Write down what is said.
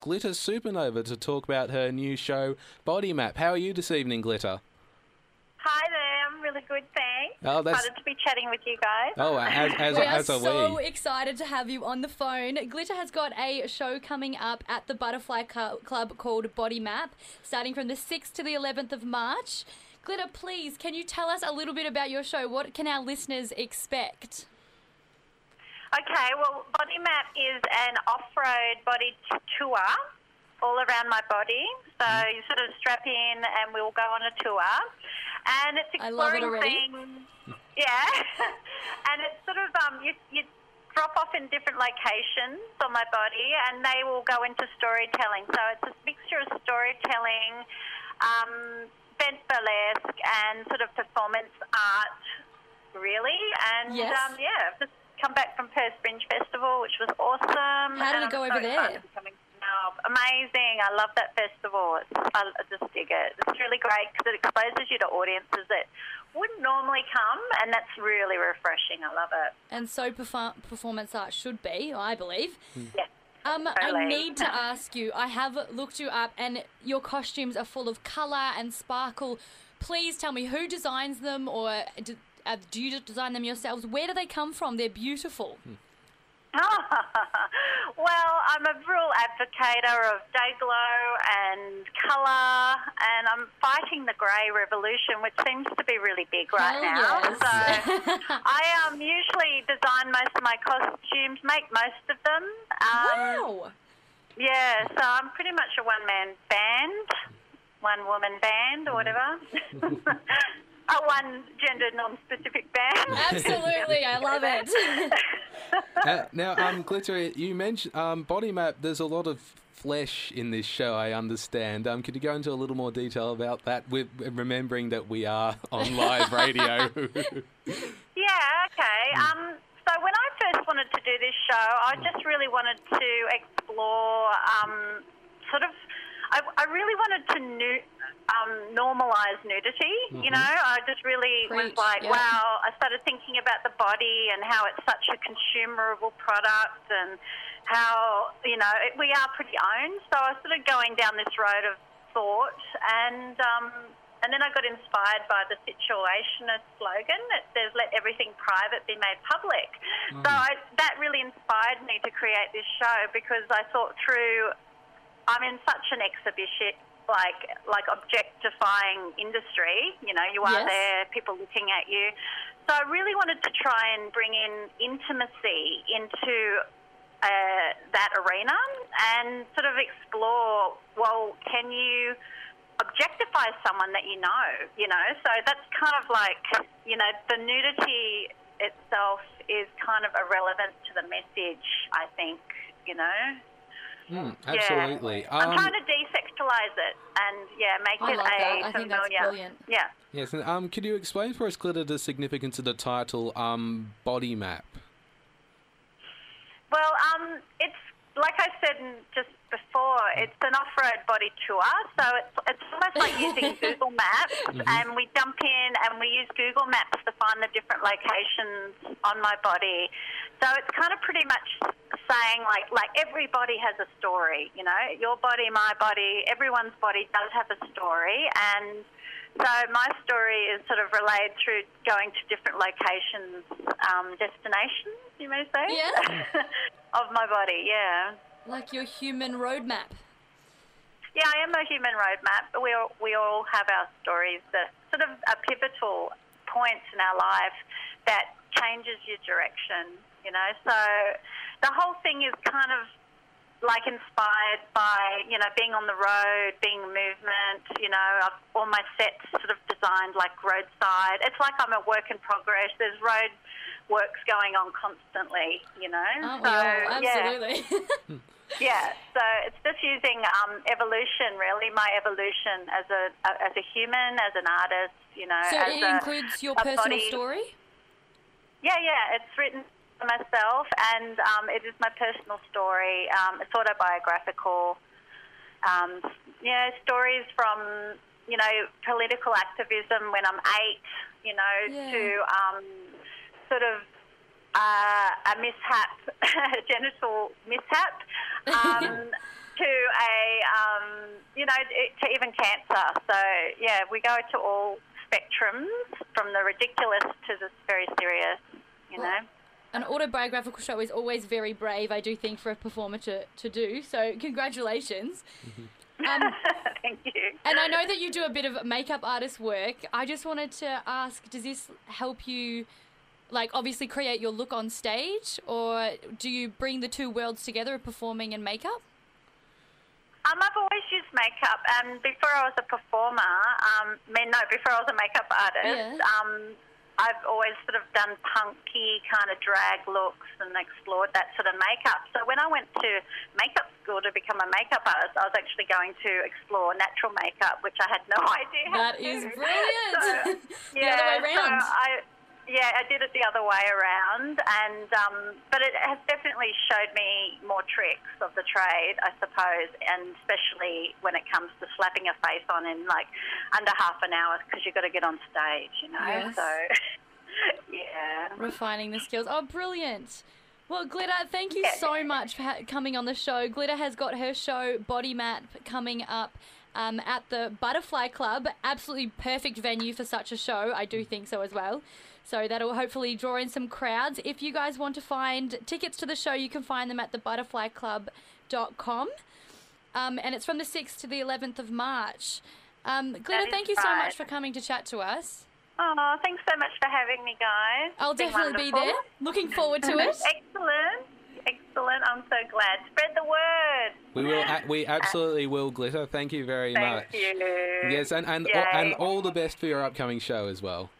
Glitter Supernova to talk about her new show, Body Map. How are you this evening, Glitter? Hi there, I'm really good, thanks. Oh, that's- Excited to be chatting with you guys. Oh, as, as, We are as are so we. excited to have you on the phone. Glitter has got a show coming up at the Butterfly Club called Body Map, starting from the 6th to the 11th of March. Glitter, please, can you tell us a little bit about your show? What can our listeners expect? Okay, well, Body Map is an off-road body t- tour all around my body. So Mm-hmm. you sort of strap in and we'll go on a tour. And it's love it exploring things. Yeah. and it's sort of, um, you, you drop off in different locations on my body and they will go into storytelling. So it's a mixture of storytelling, um, bent burlesque and sort of performance art, really. And Yes. um, yeah, just come back from Perth Fringe Festival, which was awesome. How did it go I'm over so there? excited to be coming now. Amazing. I love that festival. It's, I, I just dig it. It's really great because it exposes you to audiences that wouldn't normally come, and that's really refreshing. I love it. And so perfor- performance art should be, I believe. Yeah. Um, I need to ask you. I have looked you up, and your costumes are full of color and sparkle. Please tell me who designs them, or do, uh, do you design them yourselves? Where do they come from? They're beautiful. well, I'm a real advocate of day glow and colour, and I'm fighting the grey revolution, which seems to be really big right Hell now. yes. So I um, usually design most of my costumes, make most of them. Um, wow. Yeah, so I'm pretty much a one man band, one woman band, or whatever. a one gender non specific band. Absolutely, I love it. Uh, now, um, Glitter, you mentioned um, Body Map. There's a lot of flesh in this show, I understand. Um, could you go into a little more detail about that, with remembering that we are on live radio? Yeah, okay. Um, so when I first wanted to do this show, I just really wanted to explore um, sort of. I, I really wanted to nu- um, normalise nudity. You know, I just really was like, yeah. wow. I started thinking about the body and how it's such a consumerable product and how you know it, we are pretty owned. So I started going down this road of thought and. Um, and then I got inspired by the situationist slogan that says, let everything private be made public. So I, that really inspired me to create this show because I thought through, I'm in such an exhibition, like, like objectifying industry. You know, you are Yes. there, people looking at you. So I really wanted to try and bring in intimacy into uh, that arena and sort of explore, well, can you objectify someone that you know, you know. So that's kind of like, you know, the nudity itself is kind of irrelevant to the message, I think, you know. Mm, Yeah. absolutely. I'm Um, trying to desexualize it and, yeah, make I it love a that. I familiar. think that's brilliant. Yeah. yes, and, um, could you explain for us, Glitter, the significance of the title um, Body Map? Well, um, it's like I said just before, it's an off-road body tour, so it's it's almost like using Google Maps, and we jump in and we use Google Maps to find the different locations on my body. So it's kind of pretty much saying like like everybody has a story, you know, your body, my body, everyone's body does have a story, and so my story is sort of relayed through going to different locations, um, destinations, you may say, Yeah. of my body. Yeah, Like your human roadmap. yeah, I am a human roadmap. We all, we all have our stories that sort of are pivotal points in our life that changes your direction. You know, so the whole thing is kind of like inspired by you know being on the road, being movement. You know, I've, all my sets sort of designed like roadside. It's like I'm a work in progress. There's road works going on constantly. You know, Aren't so all? yeah. Absolutely. Yeah, so it's just using um, evolution, really, my evolution as a as a human, as an artist, you know. so it a, includes your personal body. story? Yeah, yeah, it's written by myself, and um, it is my personal story. Um, it's autobiographical. Um, you know, stories from you know political activism when I'm eight, you know, Yeah. to um, sort of uh, a mishap, a genital mishap, um, to a, um, you know, to even cancer. So, yeah, we go to all spectrums from the ridiculous to the very serious, you know. An autobiographical show is always very brave, I do think, for a performer to, to do. So, congratulations. Um, Thank you. and I know that you do a bit of makeup artist work. I just wanted to ask does this help you, like, obviously create your look on stage, or do you bring the two worlds together of performing and makeup? Um, I've always used makeup, and before I was a performer, um, I mean, no, before I was a makeup artist, Yeah. um, I've always sort of done punky kind of drag looks and explored that sort of makeup. So when I went to makeup school to become a makeup artist, I was actually going to explore natural makeup, which I had no idea. how to is brilliant. So, The other way yeah, so. I, yeah, I did it the other way around, and um, but it has definitely showed me more tricks of the trade, I suppose, and especially when it comes to slapping a face on in like under half an hour because you've got to get on stage, you know. Yes. So yeah, Refining the skills. Oh, brilliant. Well, Glitter, thank you Yeah. so much for ha- coming on the show. Glitter has got her show Body Map coming up um, at the Butterfly Club. Absolutely perfect venue for such a show. I do think so as well. So that'll hopefully draw in some crowds. If you guys want to find tickets to the show, you can find them at thebutterflyclub.com. Um, and it's from the 6th to the 11th of March. Um, Glitter, thank you so much for coming to chat to us. Oh, thanks so much for having me, guys. I'll It's definitely be there. Looking forward to it. Excellent, excellent. I'm so glad. Spread the word. We will. We absolutely will, Glitter. Thank you very Thank much. you. Yes, and and Yay. and all the best for your upcoming show as well.